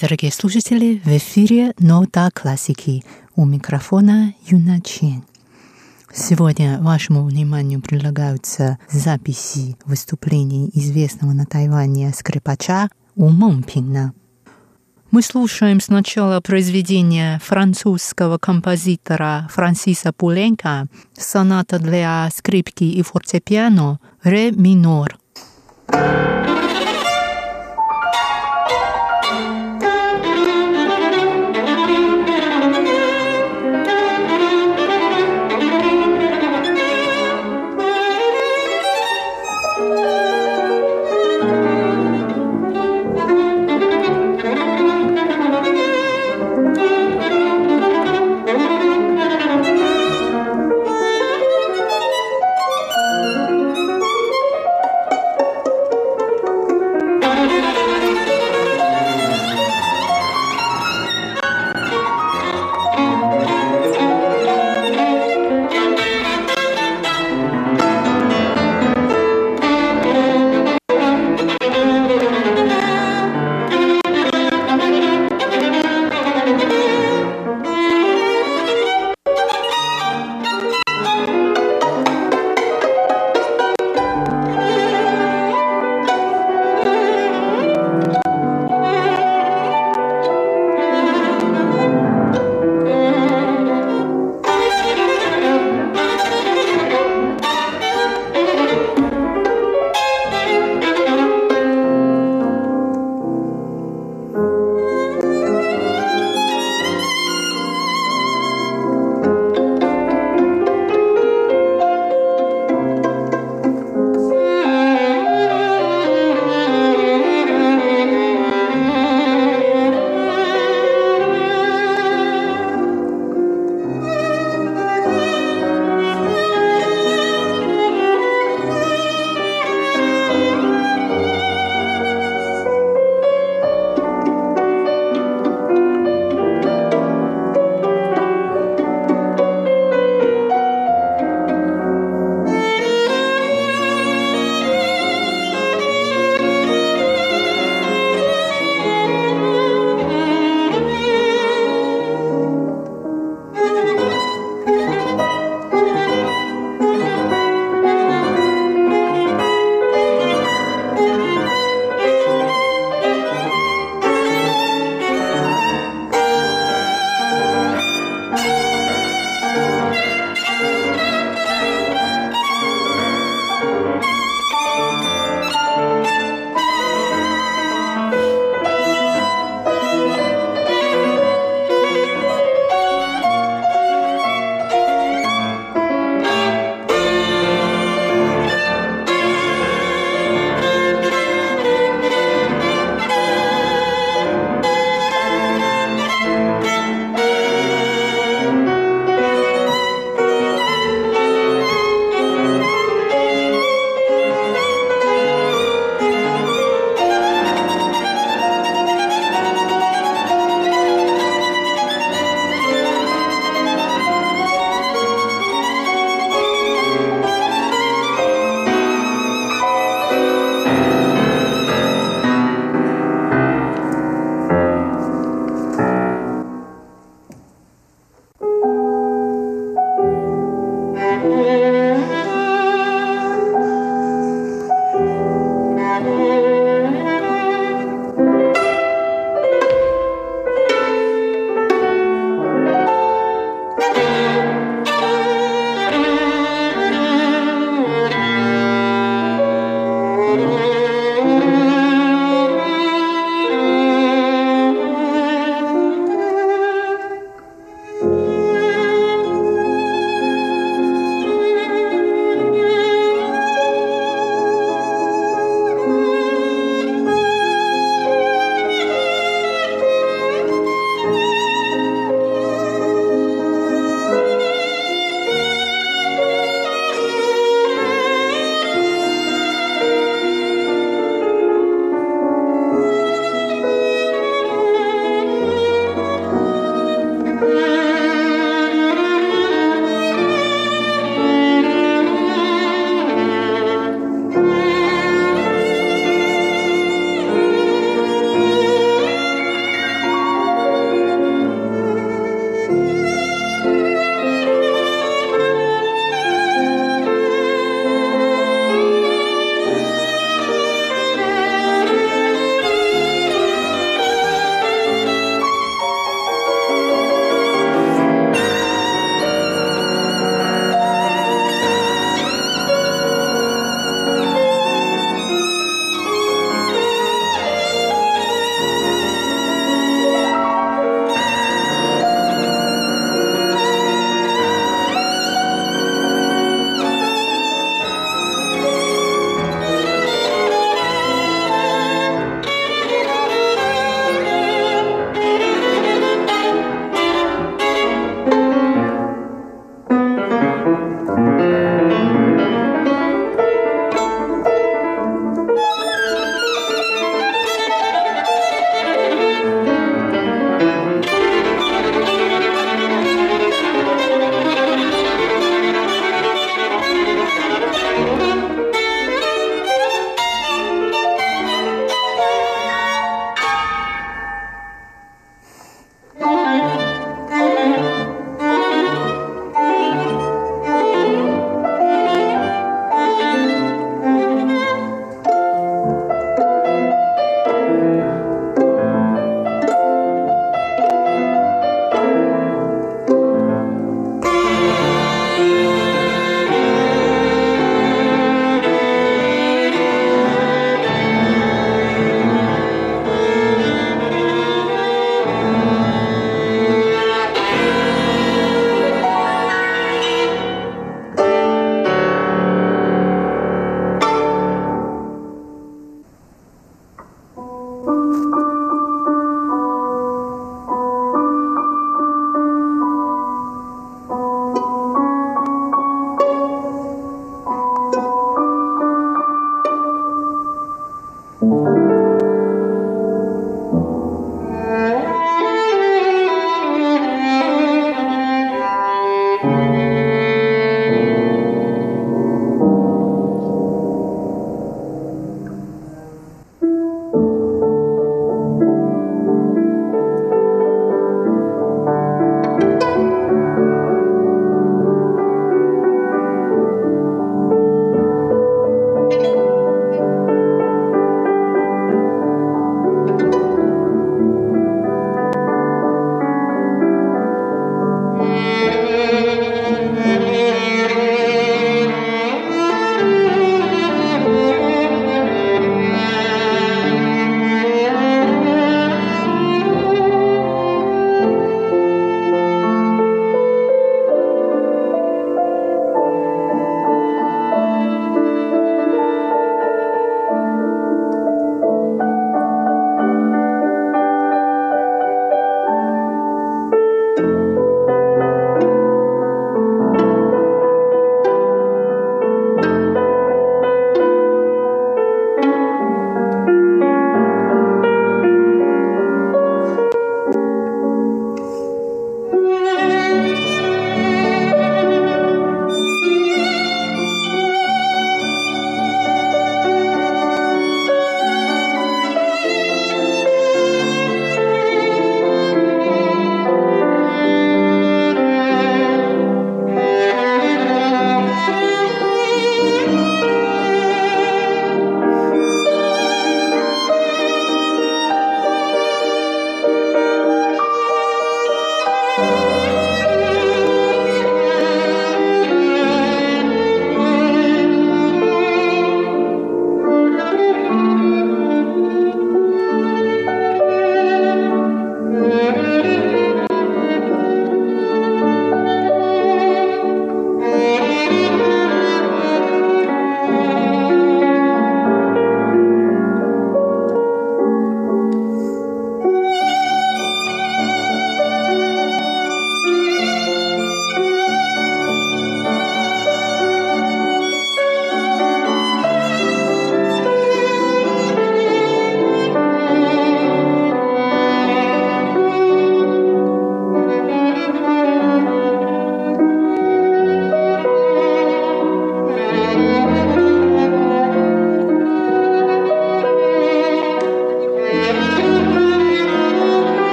дорогие слушатели! В эфире «Нота классики». У микрофона Юна Чен. Сегодня вашему вниманию предлагаются записи выступлений известного на Тайване скрипача У Мэнпина. Мы слушаем сначала произведение французского композитора Франсиса Пуленко «Соната для скрипки и фортепиано «Ре минор». Lord.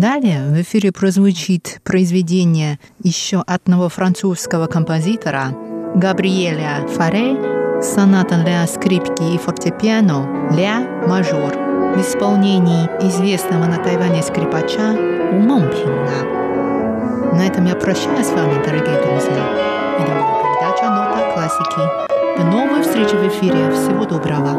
Далее в эфире прозвучит произведение еще одного французского композитора Габриэля Фаре «Соната для скрипки и фортепиано «Ля мажор» в исполнении известного на Тайване скрипача Умомпина. На этом я прощаюсь с вами, дорогие друзья. Это была передача «Нота классики». До новой встречи в эфире. Всего доброго.